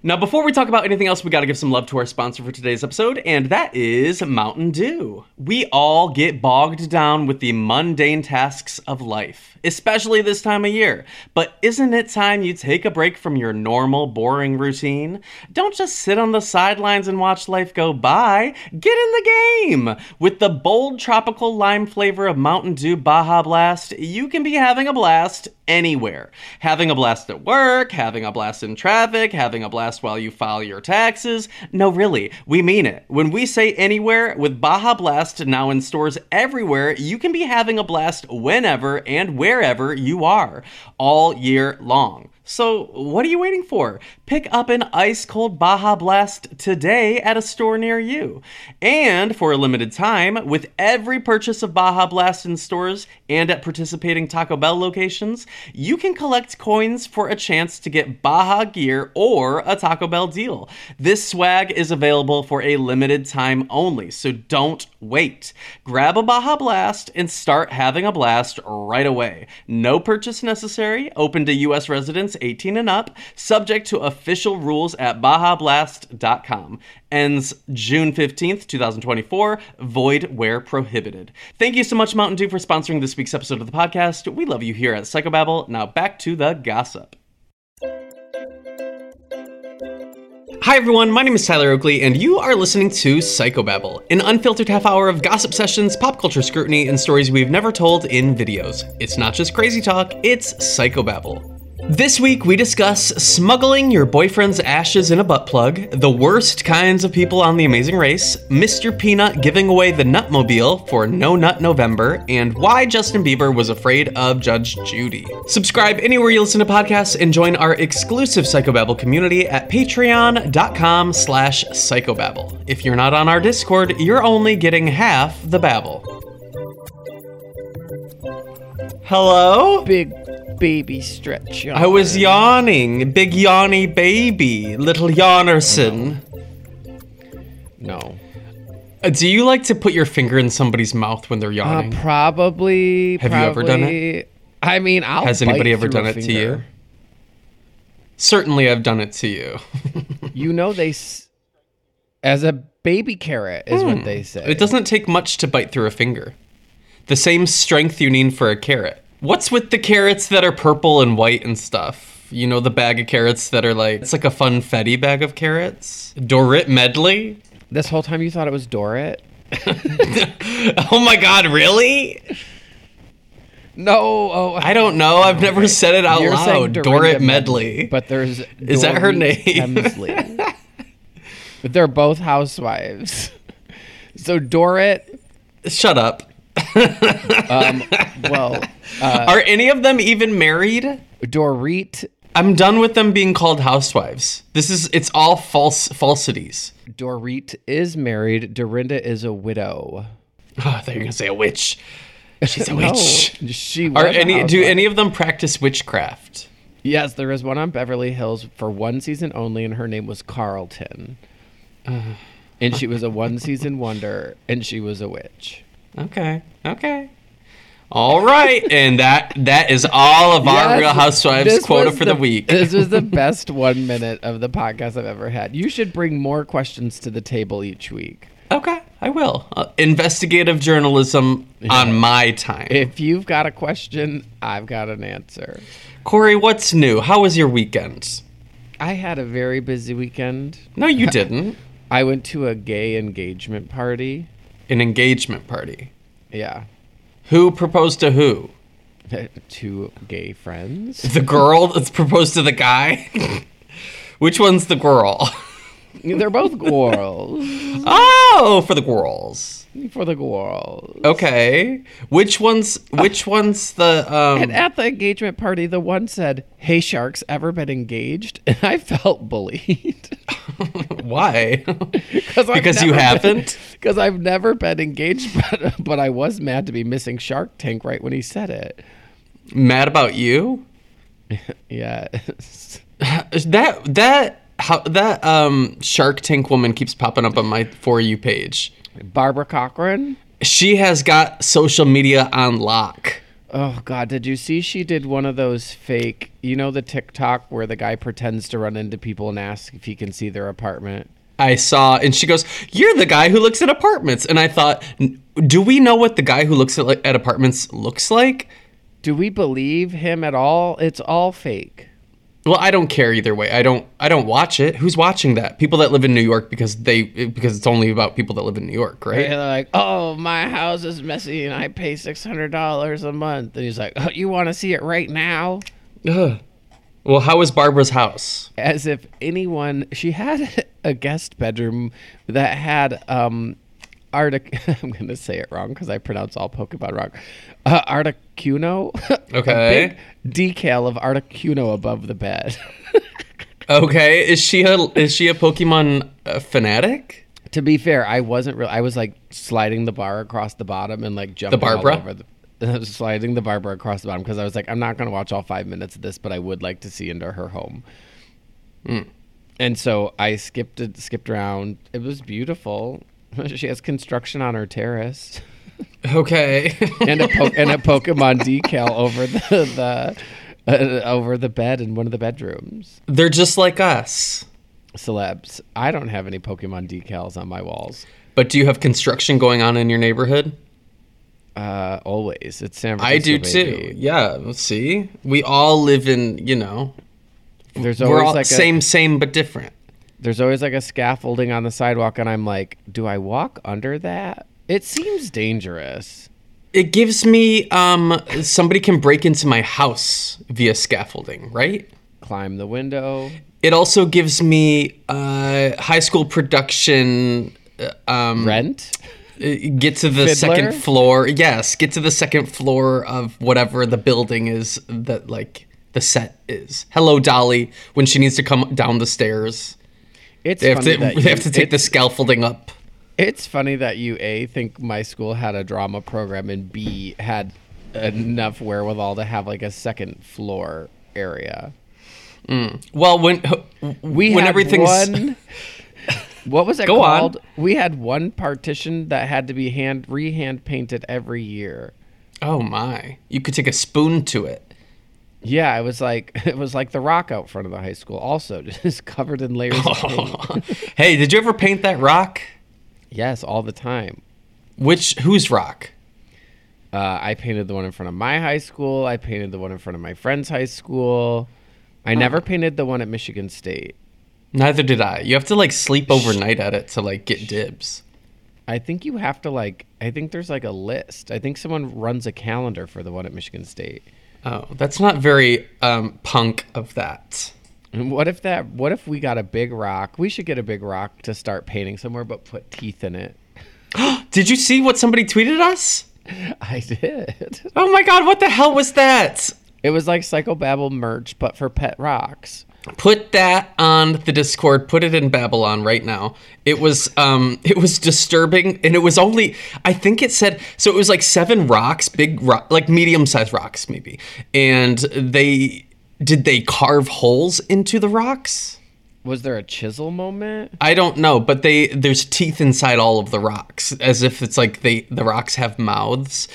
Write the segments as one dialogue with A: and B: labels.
A: Now, before we talk about anything else, we got to give some love to our sponsor for today's episode, and that is Mountain Dew. We all get bogged down with the mundane tasks of life, especially this time of year. But isn't it time you take a break from your normal, boring routine? Don't just sit on the sidelines and watch life go by. Get in the game! With the bold tropical lime flavor of Mountain Dew Baja Blast, you can be having a blast anywhere. Having a blast at work, having a blast in traffic, having a blast while you file your taxes. No, really, we mean it. When we say anywhere, with Baja Blast now in stores everywhere, you can be having a blast whenever and wherever you are, all year long. So, what are you waiting for? Pick up an ice cold Baja Blast today at a store near you. And for a limited time, with every purchase of Baja Blast in stores and at participating Taco Bell locations, you can collect coins for a chance to get Baja gear or a Taco Bell deal. This swag is available for a limited time only, so don't wait. Grab a Baja Blast and start having a blast right away. No purchase necessary, open to U.S. residents 18 and up, subject to official rules at BajaBlast.com. Ends June 15th, 2024, void where prohibited. Thank you so much, Mountain Dew, for sponsoring this week's episode of the podcast. We love you here at Psychobabble. Now back to the gossip. Hi everyone, my name is Tyler Oakley, and you are listening to Psychobabble, an unfiltered half hour of gossip sessions, pop culture scrutiny, and stories we've never told in videos. It's not just crazy talk, it's Psychobabble. This week, we discuss smuggling your boyfriend's ashes in a butt plug, the worst kinds of people on The Amazing Race, Mr. Peanut giving away the Nutmobile for No Nut November, and why Justin Bieber was afraid of Judge Judy. Subscribe anywhere you listen to podcasts and join our exclusive Psychobabble community at patreon.com slash psychobabble. If you're not on our Discord, you're only getting half the babble. Hello?
B: Big baby stretch.
A: I was yawning. Big yawny baby. Little yawnerson.
B: No.
A: Uh, do you like to put your finger in somebody's mouth when they're
B: Uh,
A: yawning?
B: probably.
A: Have you ever done
B: it? I mean, I'll.
A: Has anybody ever done it to you? Certainly, I've done it to you.
B: You know they, s- as a baby carrot is what they say.
A: Hmm. It doesn't take much to bite through a finger. The same strength you need for a carrot. What's with the carrots that are purple and white and stuff? You know, the bag of carrots that are like, it's like a funfetti bag of carrots? Dorit medley?
B: This whole time you thought it was Dorit.
A: Oh my god, really?
B: No. Oh,
A: I don't know. I've never said it out
B: You're
A: loud.
B: Dorinda
A: Dorit
B: Medley,
A: medley.
B: But there's
A: Is that her name?
B: But they're both housewives. So Dorit,
A: Shut up.
B: Um, well, uh,
A: Are any of them even married?
B: Dorit,
A: I'm done with them being called housewives. This is it's all false falsities.
B: Dorit is married. Dorinda is a widow.
A: Oh, I thought you were gonna say a witch. She's a
B: No,
A: witch.
B: she was
A: Are any do any of them practice witchcraft?
B: Yes, there is one on Beverly Hills for one season only, and her name was Carlton. and she was a one season wonder, and she was a witch.
A: Okay. Okay. All right, and that that is all of our
B: Yes,
A: Real Housewives quota for the, week.
B: This was the best one minute of the podcast I've ever had. You should bring more questions to the table each week.
A: Okay, I will. Uh, investigative journalism on my time.
B: If you've got a question, I've got an answer.
A: Corey, what's new? How was your weekend?
B: I had a very busy weekend.
A: No, you didn't.
B: I went to a gay engagement party.
A: An engagement party.
B: Yeah.
A: Who proposed to who?
B: Two gay friends.
A: The girl that's proposed to the guy? Which one's the girl?
B: They're both girls.
A: Oh, for the girls.
B: For the girls.
A: Okay. Which one's which one's the
B: And
A: um
B: at the engagement party, the one said, Hey, sharks, ever been engaged? And I felt bullied.
A: Why? Because you haven't?
B: Because I've never been engaged, but, but I was mad to be missing Shark Tank right when he said it.
A: Mad about you?
B: Yeah.
A: That that how that um Shark Tank woman keeps popping up on my for you page.
B: Barbara Corcoran.
A: She has got social media on lock.
B: Oh God! Did you see she did one of those fake? You know the TikTok where the guy pretends to run into people and ask if he can see their apartment.
A: I saw, and she goes, "You're the guy who looks at apartments." And I thought, do we know what the guy who looks at, at apartments looks like?
B: Do we believe him at all? It's all fake.
A: Well, I don't care either way. I don't. I don't watch it. Who's watching that? People that live in New York because they because it's only about people that live in New York,
B: And
A: right?
B: they're like, "Oh, my house is messy, and I pay six hundred dollars a month." And he's like, "Oh, you want to see it right now?"
A: Ugh. Well, how is Barbara's house?
B: As if anyone. She had a guest bedroom that had um, Artic. I'm gonna say it wrong because I pronounce all Pokemon wrong. Uh, Articuno.
A: Okay.
B: big decal of Articuno above the bed.
A: Okay, is she a is she a Pokemon uh, fanatic?
B: to be fair, I wasn't real. I was like sliding the bar across the bottom and like jumping all
A: Barbara?
B: over the. Sliding the Barbara across the bottom because I was like, I'm not going to watch all five minutes of this, but I would like to see into her home.
A: Hmm.
B: And so I skipped it, skipped around. It was beautiful. She has construction on her terrace
A: Okay.
B: and a po- and a Pokemon decal over the the uh, over the bed in one of the bedrooms.
A: They're just like us.
B: Celebs. I don't have any Pokemon decals on my walls.
A: But do you have construction going on in your neighborhood?
B: Uh, always. It's San
A: I
B: Francisco.
A: do too.
B: baby.
A: Yeah. See, we all live in you know.
B: There's
A: We're
B: always
A: all
B: like
A: same,
B: A,
A: same, but different.
B: There's always like a scaffolding on the sidewalk, and I'm like, do I walk under that? It seems dangerous.
A: It gives me um somebody can break into my house via scaffolding, right?
B: Climb the window.
A: It also gives me uh high school production uh, um
B: Rent.
A: uh, get to the
B: Fiddler?
A: second floor. Yes, get to the second floor of whatever the building is that like the set is. Hello Dolly when she needs to come down the stairs.
B: It's
A: They have
B: funny
A: to
B: that
A: they
B: you,
A: have to take the scaffolding up.
B: It's funny that you a think my school had a drama program and b had enough wherewithal to have like a second floor area. Mm.
A: Well, when
B: We
A: when
B: had
A: everything's
B: one. What was it
A: Go on.
B: called? We had one partition that had to be hand re-hand painted every year.
A: Oh my. You could take a spoon to it.
B: Yeah, it was like it was like the rock out front of the high school. Also, just covered in layers of paint.
A: hey, did you ever paint that rock?
B: Yes, all the time.
A: Which whose rock?
B: Uh, I painted the one in front of my high school. I painted the one in front of my friend's high school. I never painted the one at Michigan State.
A: Neither did I. You have to like sleep overnight at it to like get dibs.
B: I think you have to like. I think there's like a list. I think someone runs a calendar for the one at Michigan State.
A: Oh, that's not very um, punk of that.
B: And what if that? What if we got a big rock? We should get a big rock to start painting somewhere, but put teeth in it.
A: Did you see what somebody tweeted us?
B: I did.
A: Oh my god, what the hell was that?
B: It was like Psychobabble merch, but for pet rocks.
A: Put that on the Discord. Put it in Babylon right now. It was um it was disturbing and it was only I think it said so it was like seven rocks, big rock like medium sized rocks maybe. And they did they carve holes into the rocks?
B: Was there a chisel moment?
A: I don't know, but they there's teeth inside all of the rocks, as if it's like they the rocks have mouths.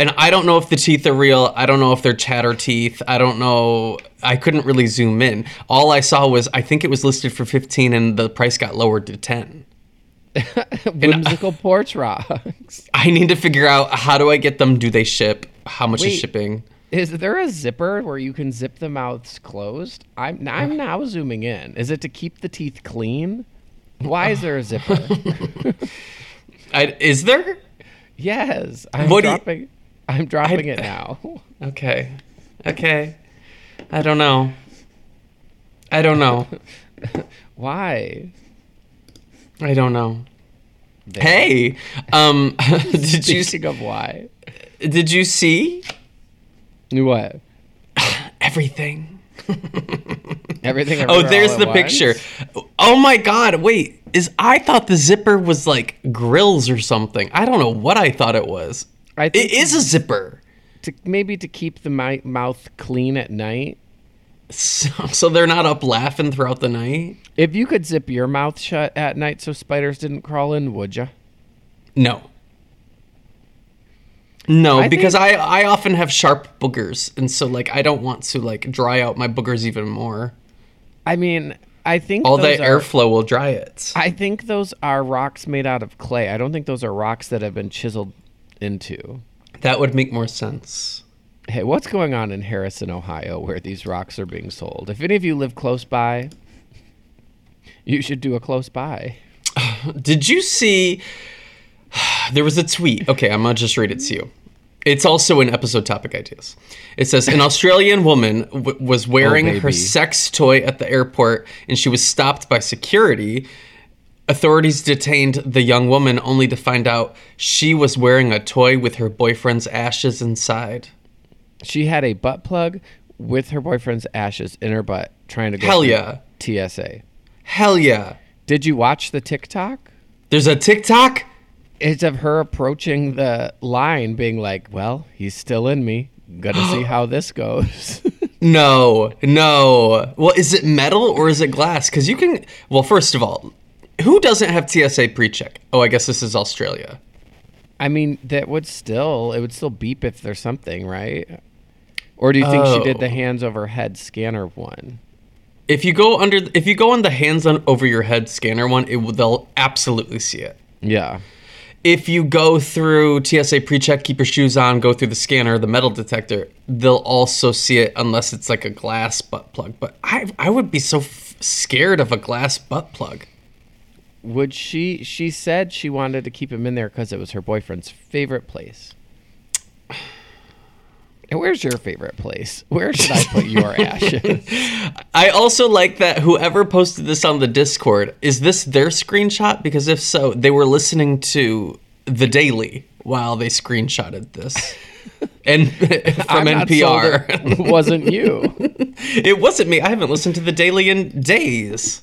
A: And I don't know if the teeth are real. I don't know if they're chatter teeth. I don't know. I couldn't really zoom in. All I saw was I think it was listed for 15 and the price got lowered to 10.
B: Whimsical porch rocks.
A: I need to figure out how do I get them? Do they ship? How much is shipping?
B: Is there a zipper where you can zip the mouths closed? I'm I'm now zooming in. Is it to keep the teeth clean? Why is there a zipper?
A: I, is there?
B: yes, I'm
A: What do you-
B: dropping. I'm dropping it now.
A: Okay. Okay. I don't know. I don't know.
B: Why?
A: I don't know.
B: There.
A: Hey, um, did you
B: think of why?
A: did you see
B: What?
A: everything?
B: Everything.
A: Oh, there's the
B: at
A: picture. Oh my God! Wait, is I thought the zipper was like grills or something. I don't know what I thought it was.
B: I
A: It is a zipper,
B: to, maybe to keep the mi- mouth clean at night.
A: so, so they're not up laughing throughout the night.
B: If you could zip your mouth shut at night so spiders didn't crawl in, would you?
A: No, No,
B: I
A: because
B: think-
A: I I often have sharp boogers, and so like I don't want to like dry out my boogers even more.
B: I mean, I think
A: All the airflow will dry it.
B: I think those are rocks made out of clay. I don't think those are rocks that have been chiseled into.
A: That would make more sense.
B: Hey, what's going on in Harrison, Ohio, where these rocks are being sold? If any of you live close by, you should do a close by.
A: Did you see? There was a tweet. Okay, I'm gonna just read it to you. It's also in episode topic ideas. It says an Australian woman w- was oh, wearing her sex toy at the airport, and she was stopped by security. Authorities detained the young woman only to find out she was wearing a toy with her boyfriend's ashes inside.
B: She had a butt plug with her boyfriend's ashes in her butt, trying to go
A: Hell
B: through
A: yeah.
B: TSA.
A: Hell yeah!
B: Did you watch the TikTok?
A: There's a TikTok.
B: It's of her approaching the line, being like, "Well, he's still in me. Gonna see how this goes."
A: No, no. Well, is it metal or is it glass? Because you can. Well, first of all, who doesn't have TSA pre-check? Oh, I guess this is Australia.
B: I mean, that would still it would still beep if there's something, right? Or do you think she did the
A: Oh.
B: hands over head scanner one?
A: If you go under, if you go on the hands on over your head scanner one, it will. They'll absolutely see it.
B: Yeah.
A: If you go through TSA pre-check, keep your shoes on, go through the scanner, the metal detector, they'll also see it unless it's like a glass butt plug. But I, I would be so f- scared of a glass butt plug.
B: Would she? She said she wanted to keep him in there because it was her boyfriend's favorite place. And where's your favorite place? Where should I put your ashes?
A: I also like that whoever posted this on the Discord, is this their screenshot? Because if so, they were listening to The Daily while they screenshotted this. And from
B: I'm
A: NPR.
B: it wasn't you.
A: it wasn't me. I haven't listened to The Daily in days.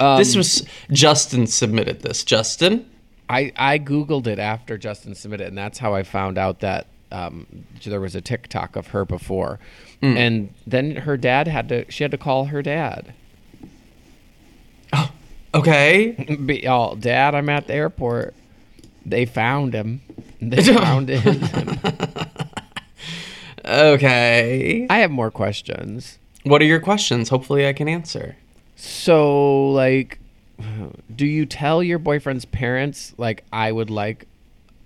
B: Um,
A: this was Justin submitted this. Justin?
B: I, I googled it after Justin submitted, and that's how I found out that um, there was a TikTok of her before,
A: Hmm.
B: and then her dad had to she had to call her dad.
A: Okay.
B: Be all dad, I'm at the airport. They found him. They found him.
A: Okay.
B: I have more questions.
A: What are your questions? Hopefully I can answer.
B: So, like, do you tell your boyfriend's parents, like, I would like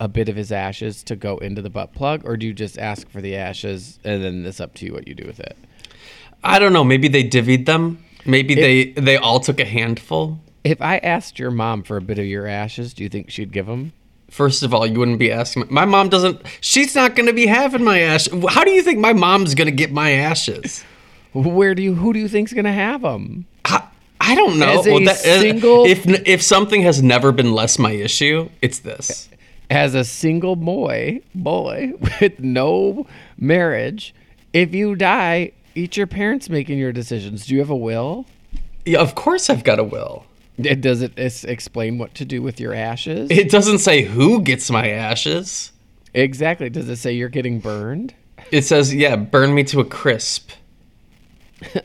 B: a bit of his ashes to go into the butt plug, or do you just ask for the ashes and then it's up to you what you do with it?
A: I don't know. Maybe they divvied them. Maybe they they all took a handful.
B: If I asked your mom for a bit of your ashes, do you think she'd give them?
A: First of all, you wouldn't be asking. My mom doesn't. She's not going to be having my ashes. How do you think my mom's going to get my ashes?
B: Where do you? Who do you think's gonna have them?
A: I, don't know.
B: As a
A: uh,
B: single-
A: if if something has never been less my issue, it's this.
B: As a single boy, boy with no marriage, if you die, it's your parents making your decisions. Do you have a will?
A: Yeah, of course I've got a will.
B: It- Does it explain what to do with your ashes?
A: It doesn't say who gets my ashes.
B: exactly. Does it say you're getting burned?
A: It says, yeah, burn me to a crisp.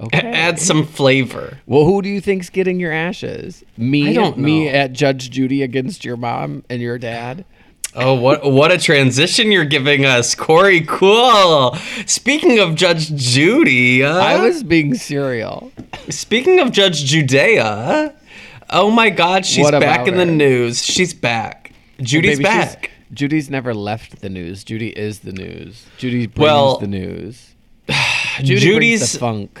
B: Okay.
A: Add some flavor.
B: well, who do you think's getting your ashes? Me,
A: I don't
B: me
A: know.
B: at Judge Judy against your mom and your dad.
A: Oh, what what a transition you're giving us, Corey. Cool. Speaking of Judge Judy, uh,
B: I was being serial.
A: Speaking of Judge Judea, oh my God, she's back in the news. She's back. Judy's
B: she's-
A: back.
B: Judy's never left the news. Judy is the news. Judy brings
A: Well,
B: the news. Judy brings
A: Judy's
B: the funk.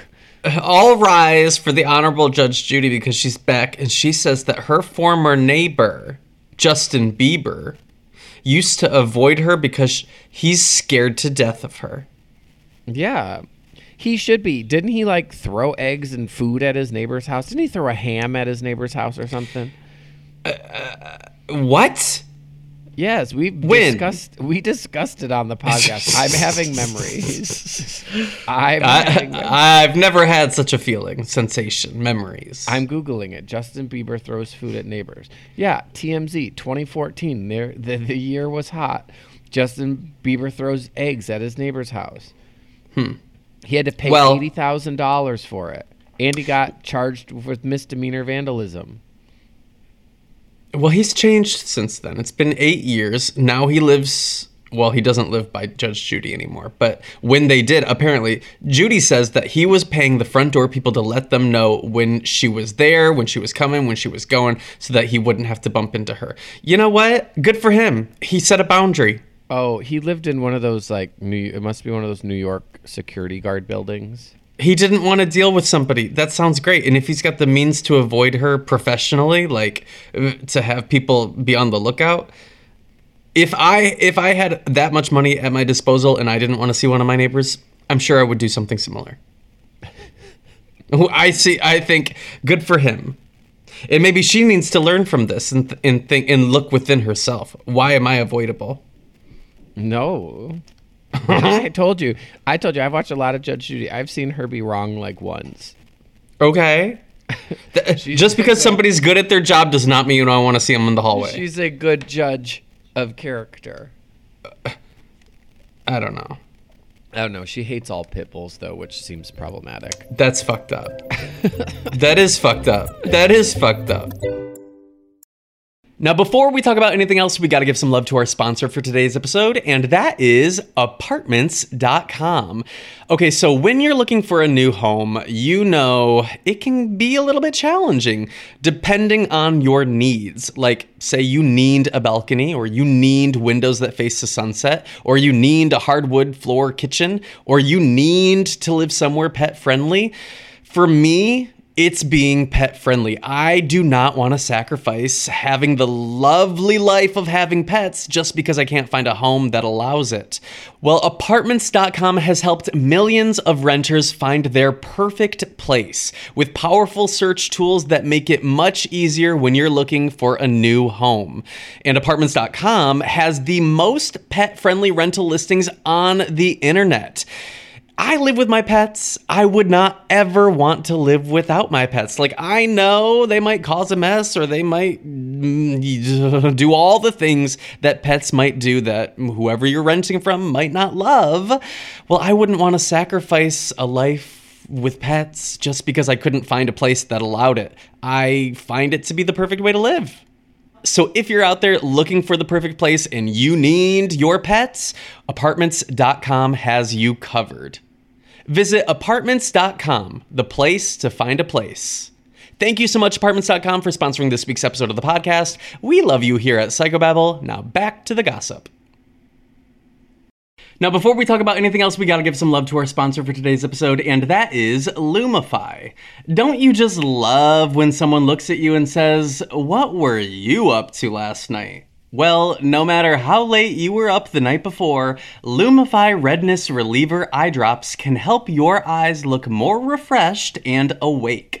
A: All rise for the Honorable Judge Judy because she's back, and she says that her former neighbor, Justin Bieber, used to avoid her because he's scared to death of her.
B: Yeah. He should be. Didn't he like throw eggs and food at his neighbor's house? Didn't he throw a ham at his neighbor's house or something?
A: Uh, uh, what?
B: Yes, we discussed we discussed it on the podcast. I'm having memories. I'm
A: I,
B: having memories.
A: I've never had such a feeling, sensation, memories.
B: I'm googling it. Justin Bieber throws food at neighbors. Yeah, TMZ 2014. There, the, the year was hot. Justin Bieber throws eggs at his neighbor's house. Hmm. He had to pay
A: Well-
B: eighty thousand dollars for it, and he got charged with misdemeanor vandalism.
A: Well, he's changed since then. It's been eight years. Now he lives. Well, he doesn't live by Judge Judy anymore. But when they did, apparently, Judy says that he was paying the front door people to let them know when she was there, when she was coming, when she was going, so that he wouldn't have to bump into her. You know what? Good for him. He set a boundary.
B: Oh, he lived in one of those like New. It must be one of those New York security guard buildings.
A: He didn't want to deal with somebody. That sounds great. And if he's got the means to avoid her professionally, like to have people be on the lookout, if I if I had that much money at my disposal and I didn't want to see one of my neighbors, I'm sure I would do something similar. I see. I think good for him. And maybe she needs to learn from this and th- and think and look within herself. Why am I avoidable?
B: No. I told you. I told you. I've watched a lot of Judge Judy. I've seen her be wrong like once.
A: Okay. Just because somebody's good at their job does not mean I want to see them in the hallway.
B: She's a good judge of character.
A: I don't know.
B: I don't know. She hates all pit bulls though, which seems problematic.
A: That's fucked up. that is fucked up. That is fucked up. Now, before we talk about anything else, we got to give some love to our sponsor for today's episode, and that is apartments.com. Okay, so when you're looking for a new home, you know it can be a little bit challenging depending on your needs. Like, say you need a balcony, or you need windows that face the sunset, or you need a hardwood floor kitchen, or you need to live somewhere pet friendly. For me, it's being pet friendly. I do not want to sacrifice having the lovely life of having pets just because I can't find a home that allows it. Well, apartments.com has helped millions of renters find their perfect place with powerful search tools that make it much easier when you're looking for a new home. And apartments.com has the most pet friendly rental listings on the internet. I live with my pets. I would not ever want to live without my pets. Like, I know they might cause a mess or they might mm, do all the things that pets might do that whoever you're renting from might not love. Well, I wouldn't want to sacrifice a life with pets just because I couldn't find a place that allowed it. I find it to be the perfect way to live. So if you're out there looking for the perfect place and you need your pets, apartments.com has you covered. Visit apartments.com, the place to find a place. Thank you so much, apartments.com, for sponsoring this week's episode of the podcast. We love you here at Psychobabble. Now back to the gossip. Now, before we talk about anything else, we got to give some love to our sponsor for today's episode, and that is Lumify. Don't you just love when someone looks at you and says, What were you up to last night? Well, no matter how late you were up the night before, Lumify Redness Reliever Eye Drops can help your eyes look more refreshed and awake.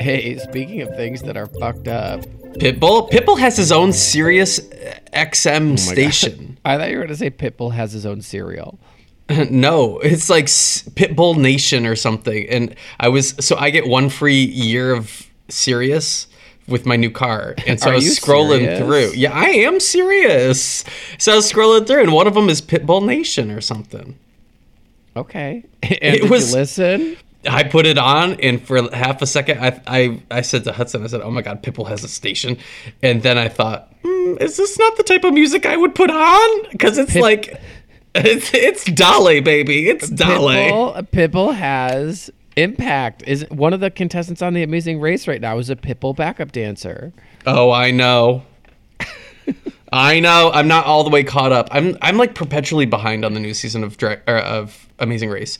B: Hey, speaking of things that are fucked up,
A: Pitbull. Pitbull has his own Sirius XM
B: Oh God.
A: station.
B: I thought you were going to say Pitbull has his own cereal.
A: no, it's like Pitbull Nation or something. And I was so I get one free year of Sirius with my new car, and so
B: Are
A: I was scrolling
B: serious?
A: through. Yeah, I am serious. So I was scrolling through, and one of them is Pitbull Nation or something.
B: Okay. And
A: It was-
B: you listen?
A: I put it on, and for half a second, I, I I said to Hudson, I said, "Oh my God, Pitbull has a station," and then I thought, hmm, "Is this not the type of music I would put on?" Because it's
B: Pit-
A: like, it's it's Dolly, baby, it's Dolly.
B: Pitbull, Pitbull has impact. Is one of the contestants on the Amazing Race right now is a Pitbull backup dancer.
A: Oh, I know. I know. I'm not all the way caught up. I'm I'm like perpetually behind on the new season of Dra- or of Amazing Race.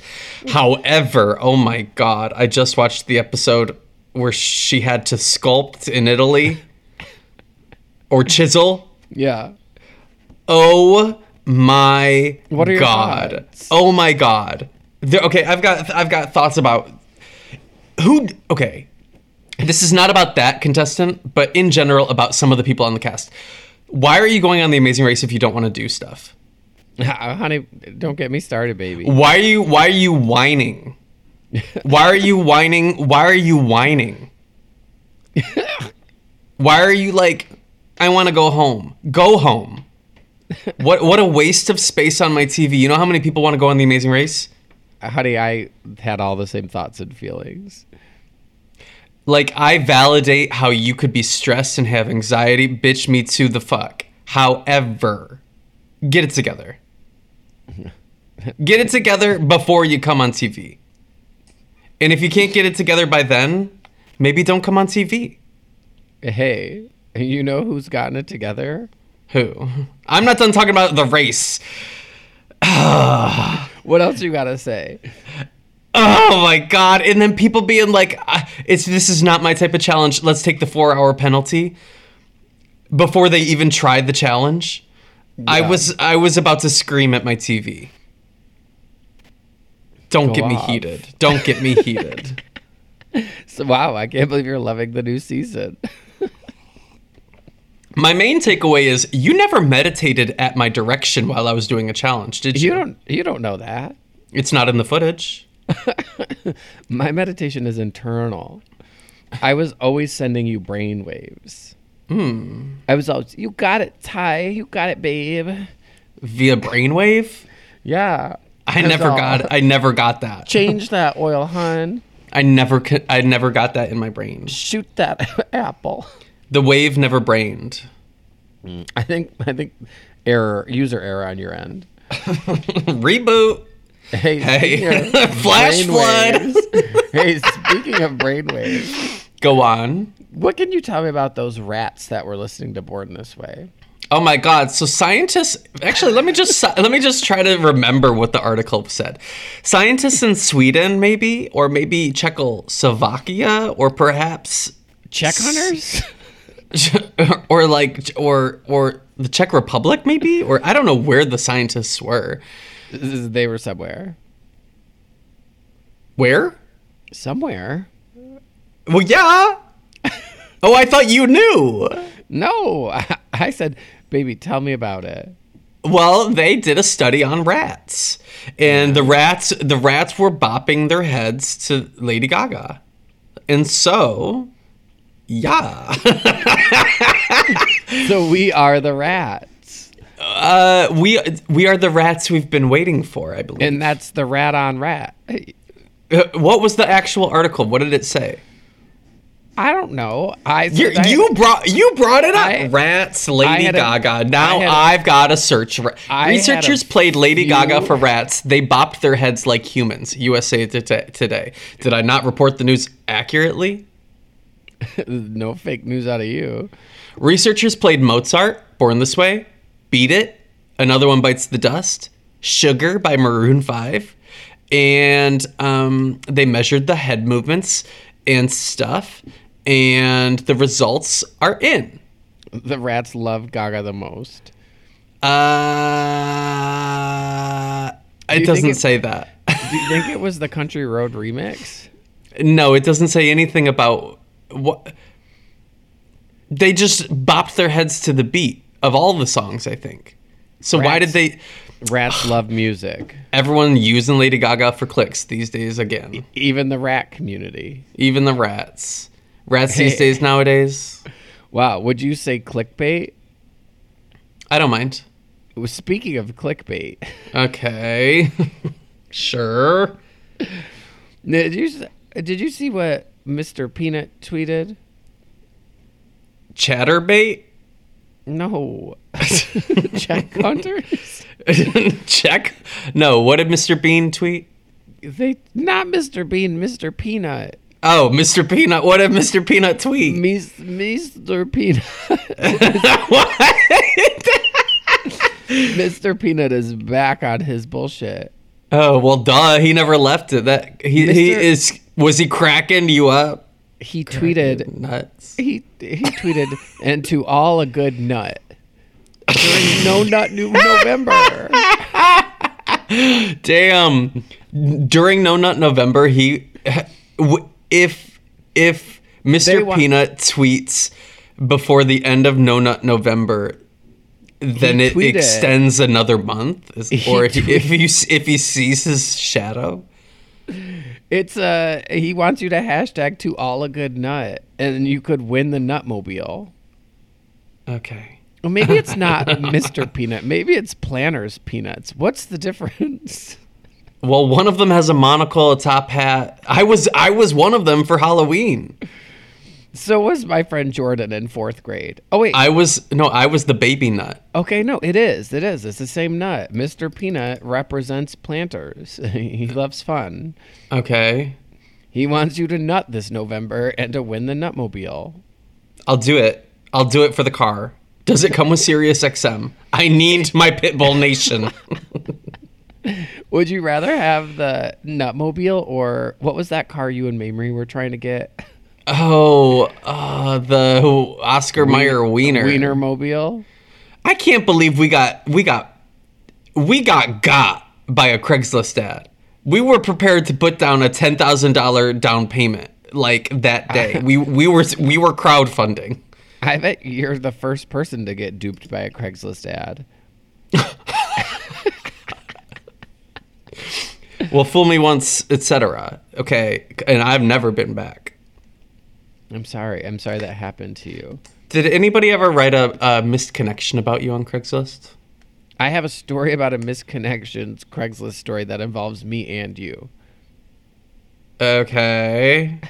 A: However, oh my god, I just watched the episode where she had to sculpt in Italy or chisel.
B: Yeah.
A: Oh my
B: What are your
A: god.
B: thoughts?
A: Oh my god. There, okay, I've got I've got thoughts about who okay. This is not about that contestant, but in general about some of the people on the cast. Why are you going on the Amazing Race if you don't want to do stuff?
B: Honey, don't get me started, baby.
A: Why are you why are you whining? Why are you whining? Why are you whining? Why are you like I want to go home. Go home. What what a waste of space on my TV. You know how many people want to go on the Amazing Race?
B: Honey, I had all the same thoughts and feelings.
A: Like I validate how you could be stressed and have anxiety. Bitch me to the fuck. However, get it together. Get it together before you come on TV. And if you can't get it together by then, maybe don't come on TV.
B: Hey, you know who's gotten it together?
A: Who? I'm not done talking about the race.
B: What else you gotta say?
A: Oh my god! And then people being like, "Uh, "It's this is not my type of challenge. Let's take the four-hour penalty." Before they even tried the challenge, I was I was about to scream at my TV. Don't
B: Go
A: get me heated. Don't get me heated.
B: So, wow, I can't believe you're loving the new season.
A: my main takeaway is you never meditated at my direction while I was doing a challenge, did you?
B: You don't you don't know that.
A: It's not in the footage.
B: My meditation is internal. I was always sending you brain waves.
A: Hmm.
B: I was always, you got it, Ty. You got it, babe.
A: Via brainwave?
B: Yeah.
A: I never
B: all.
A: got I never got that.
B: Change that oil, hun.
A: I never Could, I never got that in my brain.
B: Shoot that apple.
A: The wave never brained.
B: I think I think error user error on your end.
A: Reboot.
B: Hey,
A: Hey.
B: speaking of
A: Flash
B: waves- hey, speaking of brainwaves,
A: Go on.
B: what can you tell me about those rats that were listening to Born This Way?
A: Oh my god. So scientists actually let me just let me just try to remember what the article said. Scientists in Sweden maybe or maybe Czechoslovakia or perhaps
B: Check hunters?
A: or like or or the Czech Republic maybe or I don't know where the scientists were.
B: They were somewhere.
A: Where?
B: Somewhere.
A: Well, yeah. oh, I thought you knew.
B: No, I, I said, baby, tell me about it.
A: Well, they did a study on rats, and the rats the rats were bopping their heads to Lady Gaga, and so, yeah,
B: So we are the rats.
A: Uh, we we are the rats we've been waiting for. I believe.
B: And that's the rat on rat.
A: Uh, what was the actual article? What did it say?
B: I don't know. I
A: You,
B: I-
A: you brought you brought it up.
B: I-
A: rats, Lady
B: had a-
A: Gaga. Now
B: I had a-
A: I've got to search.
B: A
A: Researchers played Lady
B: few-
A: Gaga for rats. They bopped their heads like humans. USA Today. Did I not report the news accurately?
B: no fake news out of you.
A: Researchers played Mozart, Born This Way, Beat It, Another One Bites the Dust, Sugar by Maroon 5, and um, they measured the head movements and stuff, and the results are in.
B: The rats love Gaga the most.
A: Uh, it doesn't
B: it-
A: say that.
B: Do you think it was the Country Road remix?
A: no, it doesn't say anything about what. They just bopped their heads to the beat of all the songs, I think. So why did they?
B: Rats love music.
A: Everyone using Lady Gaga for clicks these days again.
B: Even the rat community.
A: Even the rats. Rats these days nowadays.
B: Wow, would you say clickbait?
A: I don't mind.
B: Speaking of clickbait,
A: Okay. sure.
B: did you did you see what Mr. Peanut tweeted?
A: Chatterbait?
B: No, check hunters.
A: Check. No, what did Mr. Bean tweet?
B: They not Mr. Bean, Mr. Peanut.
A: Oh, Mr. Peanut. What did Mr. Peanut tweet?
B: Mis- Mr. Peanut.
A: what?
B: Mr. Peanut is back on his bullshit.
A: Oh well, duh. He never left it. That he he is. Was he cracking you up?
B: He tweeted
A: nuts.
B: he he tweeted and to all a good nut. During no nut new November.
A: Damn. During No Nut November, he if if Mr.
B: want-
A: Peanut tweets before the end of No Nut November, then
B: He
A: it
B: tweeted-
A: extends another month, Is- or if, if
B: tweet-
A: you s- if he sees his shadow.
B: It's uh he wants you to hashtag to all a good nut and you could win the nutmobile.
A: Okay.
B: Well, maybe it's not Mr. Peanut. Maybe it's Planters Peanuts. What's the difference?
A: Well, one of them has a monocle, a top hat. I was I was one of them for Halloween.
B: So was my friend Jordan in fourth grade. Oh wait,
A: I was no, I was the baby nut.
B: okay, no, it is, it is. It's the same nut. Mr. Peanut represents planters. he loves fun.
A: Okay.
B: He wants you to nut this November and to win the Nutmobile.
A: I'll do it. I'll do it for the car. Does it come with Sirius XM? I need my Pitbull Nation.
B: Would you rather have the Nutmobile or what was that car you and Mamrie were trying to get?
A: Oh, uh, the Oscar Mayer Wiener.
B: Wiener Mobile.
A: I can't believe we got we got we got got by a Craigslist ad. We were prepared to put down a ten thousand dollar down payment like that day. we we were we were crowdfunding.
B: I bet you're the first person to get duped by a Craigslist ad.
A: Well, fool me once, etc. Okay, and I've never been back.
B: I'm sorry. I'm sorry that happened to you.
A: Did anybody ever write a, a missed connection about you on Craigslist?
B: I have a story about a misconnections Craigslist story that involves me and you.
A: Okay.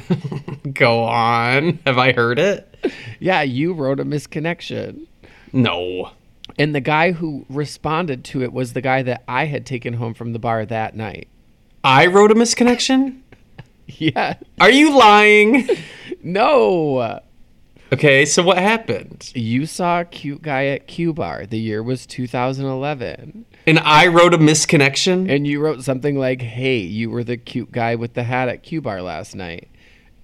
A: Go on. Have I heard it?
B: Yeah, you wrote a misconnection.
A: No.
B: And the guy who responded to it was the guy that I had taken home from the bar that night.
A: I wrote a misconnection?
B: Yeah.
A: Are you lying?
B: No.
A: Okay, so what happened?
B: You saw a cute guy at Q Bar. The year was 2011.
A: And I wrote a misconnection?
B: And you wrote something like, hey, you were the cute guy with the hat at Q Bar last night.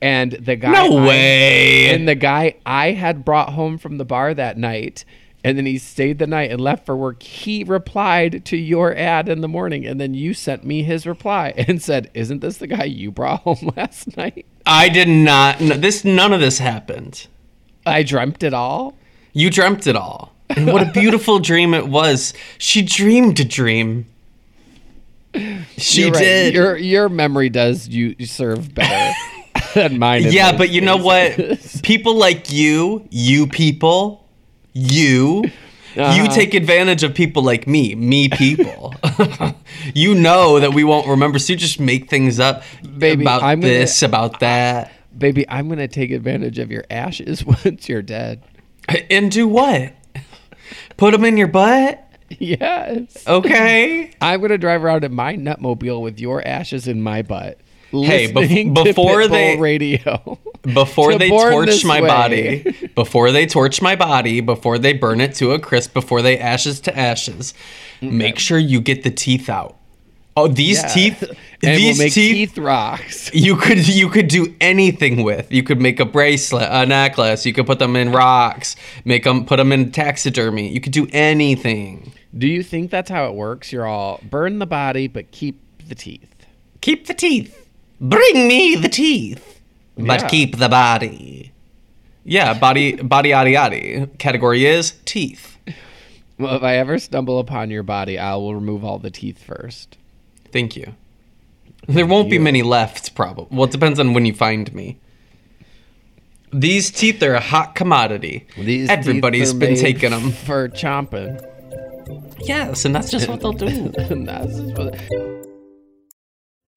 B: And the guy.
A: no
B: I-
A: way.
B: And the guy I had brought home from the bar that night, and then he stayed the night and left for work. He replied to your ad in the morning, and then you sent me his reply and said, "Isn't this the guy you brought home last night?"
A: I did not. No, this none of this happened.
B: I dreamt it all.
A: You dreamt it all. And what a beautiful dream it was. She dreamed a dream. She
B: You're right.
A: did.
B: Your your memory does you serve better than mine.
A: yeah, but you know what? People like you, you people, you, you
B: Uh-huh.
A: take advantage of people like me, me people. you know that we won't remember, so you just make things up
B: Baby,
A: about
B: I'm gonna-
A: this, about that.
B: Baby, I'm gonna take advantage of your ashes once you're dead.
A: And do what? Put them in your butt?
B: Yes.
A: Okay.
B: I'm gonna drive around in my nutmobile with your ashes in my butt.
A: Hey,
B: to
A: before they-
B: radio.
A: Before
B: To
A: they torch my
B: way.
A: body, before they torch my body, before they burn it to a crisp, before they ashes to ashes, mm-hmm. make sure you get the teeth out. Oh, these
B: Yeah.
A: teeth,
B: and
A: these
B: we'll
A: teeth,
B: teeth rocks.
A: you could you could do anything with. You could make a bracelet, a necklace. You could put them in rocks, make them put them in taxidermy. You could do anything.
B: Do you think that's how it works? You're all burn the body, but keep the teeth.
A: Keep the teeth. Bring me the teeth, but
B: Yeah.
A: keep the body. Yeah, body body yaddy yaddy. Category is teeth.
B: Well, if I ever stumble upon your body, I will remove all the teeth first.
A: Thank you. There won't be many left, probably. Well, it depends on when you find me. These teeth are a hot commodity.
B: These
A: Everybody's
B: teeth are
A: been
B: made
A: taking them.
B: for chomping.
A: Yes, and that's just what they'll do.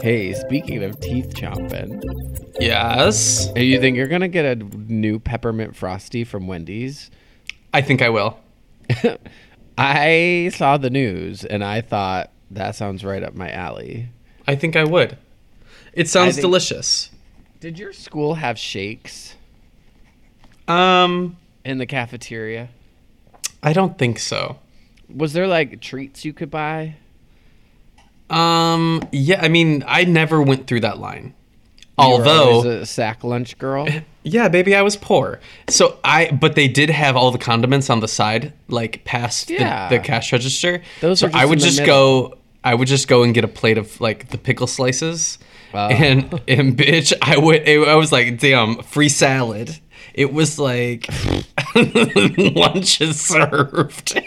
B: Hey, speaking of teeth chomping,
A: Yes.
B: do you think you're gonna get a new peppermint frosty from Wendy's?
A: I think I will.
B: I saw the news and I thought that sounds right up my alley.
A: I think I would. It sounds
B: think-
A: delicious.
B: Did your school have shakes
A: Um,
B: in the cafeteria?
A: I don't think so.
B: Was there like treats you could buy?
A: Um, yeah, I mean, I never went through that line.
B: You
A: Although,
B: a sack lunch girl.
A: yeah, baby, I was poor. So I, but they did have all the condiments on the side, like past the-
B: Yeah.
A: the, cash register.
B: Those
A: so I would just
B: middle.
A: go. I would just go and get a plate of like the pickle slices,
B: Wow.
A: and and bitch, I would. It, I was like, damn, free salad. It was like lunch is served.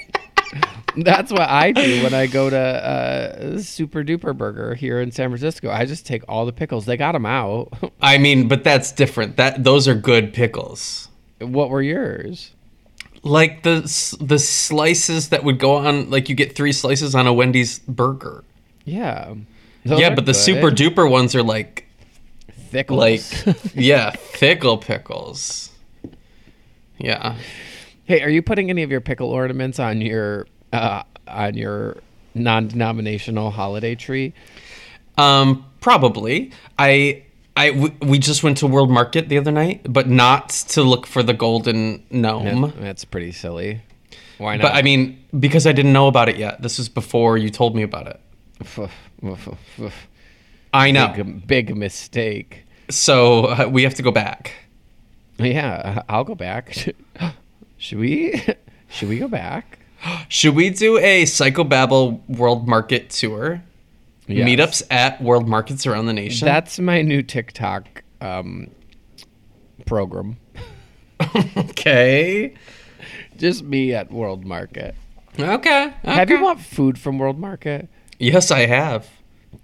B: That's what I do when I go to uh, Super Duper Burger here in San Francisco. I just take all the pickles. They got them out.
A: I mean, but that's different. That those are good pickles.
B: what were yours?
A: Like the the slices that would go on, like you get three slices on a Wendy's burger.
B: Yeah.
A: Yeah, but the
B: good.
A: super duper ones are like
B: thickles.
A: like yeah, thickle pickles. Yeah.
B: hey, are you putting any of your pickle ornaments on your uh, on your non-denominational holiday tree?
A: Um probably. I I w- we just went to World Market the other night, but not to look for the golden gnome.
B: That's pretty silly. Why not?
A: But I mean, because I didn't know about it yet. This was before you told me about it. I know.
B: big, big mistake.
A: So uh, we have to go back.
B: Yeah, I'll go back. Should we? Should we go back?
A: Should we do a Psychobabble World Market tour?
B: Yes.
A: Meetups at World Markets around the nation.
B: That's my new TikTok um, program.
A: okay.
B: Just me at World Market.
A: Okay.
B: Have you bought food from World Market?
A: Yes, I have.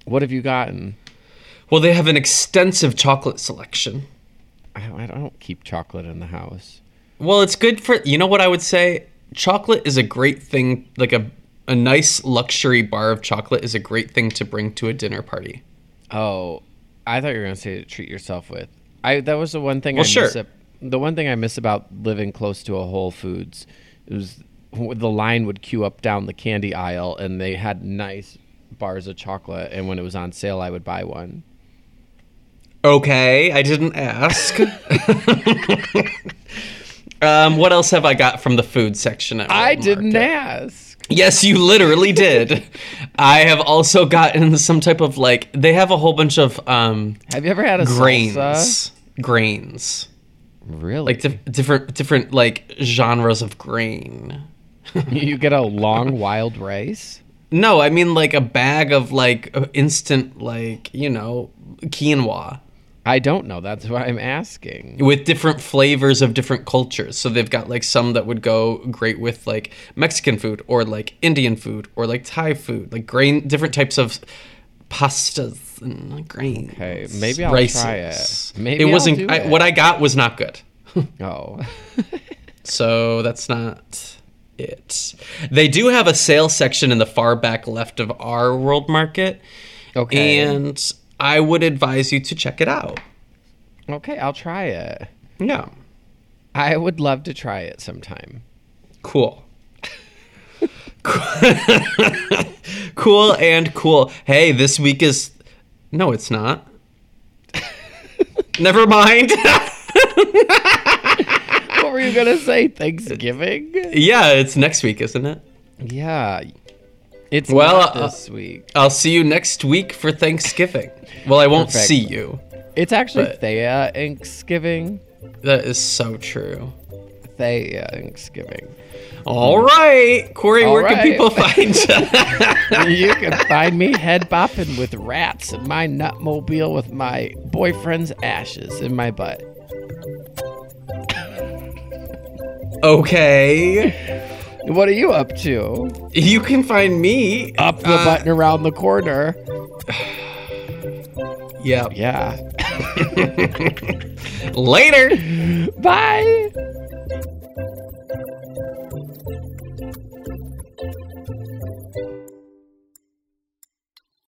B: What have you gotten?
A: Well, they have an extensive chocolate selection.
B: I, I don't keep chocolate in the house.
A: Well, it's good for you know what I would say. Chocolate is a great thing. Like a a nice luxury bar of chocolate is a great thing to bring to a dinner party.
B: Oh, I thought you were gonna say to treat yourself with. I that was the one thing
A: Well,
B: I
A: sure.
B: miss. the one thing I miss about living close to a Whole Foods was the line would queue up down the candy aisle, and they had nice bars of chocolate. And when it was on sale, I would buy one.
A: Okay, I didn't ask. um, what else have I got from the food section? At
B: I didn't ask.
A: Yes, you literally did. I have also gotten some type of like they have a whole bunch of um
B: Have you ever had a
A: grains.
B: salsa?
A: Grains.
B: Really?
A: Like dif- different different like genres of grain.
B: you get a long wild rice.
A: No, I mean like a bag of like instant like, you know, quinoa
B: I don't know. That's why I'm asking.
A: with different flavors of different cultures. So they've got like some that would go great with like Mexican food or like Indian food or like Thai food, like grain different types of pastas and grains.
B: Okay, maybe I'll try it. Maybe
A: it
B: I'll
A: wasn't
B: do
A: I,
B: it.
A: what I got was not good.
B: Oh.
A: So that's not it. They do have a sales section in the far back left of our world market.
B: Okay.
A: And I would advise you to check it out.
B: Okay, I'll try it.
A: Yeah.
B: I would love to try it sometime.
A: Cool. cool and cool. Hey, this week is. No, it's not. Never mind.
B: What were you gonna say? Thanksgiving?
A: yeah, it's next week, isn't it?
B: Yeah. It's
A: Well, uh,
B: this week.
A: I'll see you next week for Thanksgiving. Well, I won't
B: Perfect.
A: see you.
B: It's actually
A: but-
B: Thea Thanksgiving.
A: That is so true.
B: Thea Thanksgiving.
A: All right, Corey,
B: All
A: where can people find you?
B: you can find me head bopping with rats in my nutmobile with my boyfriend's ashes in my butt.
A: okay.
B: What are you up to?
A: You can find me
B: Up the
A: uh,
B: button around the corner.
A: Yeah.
B: Yeah.
A: Later.
B: Bye.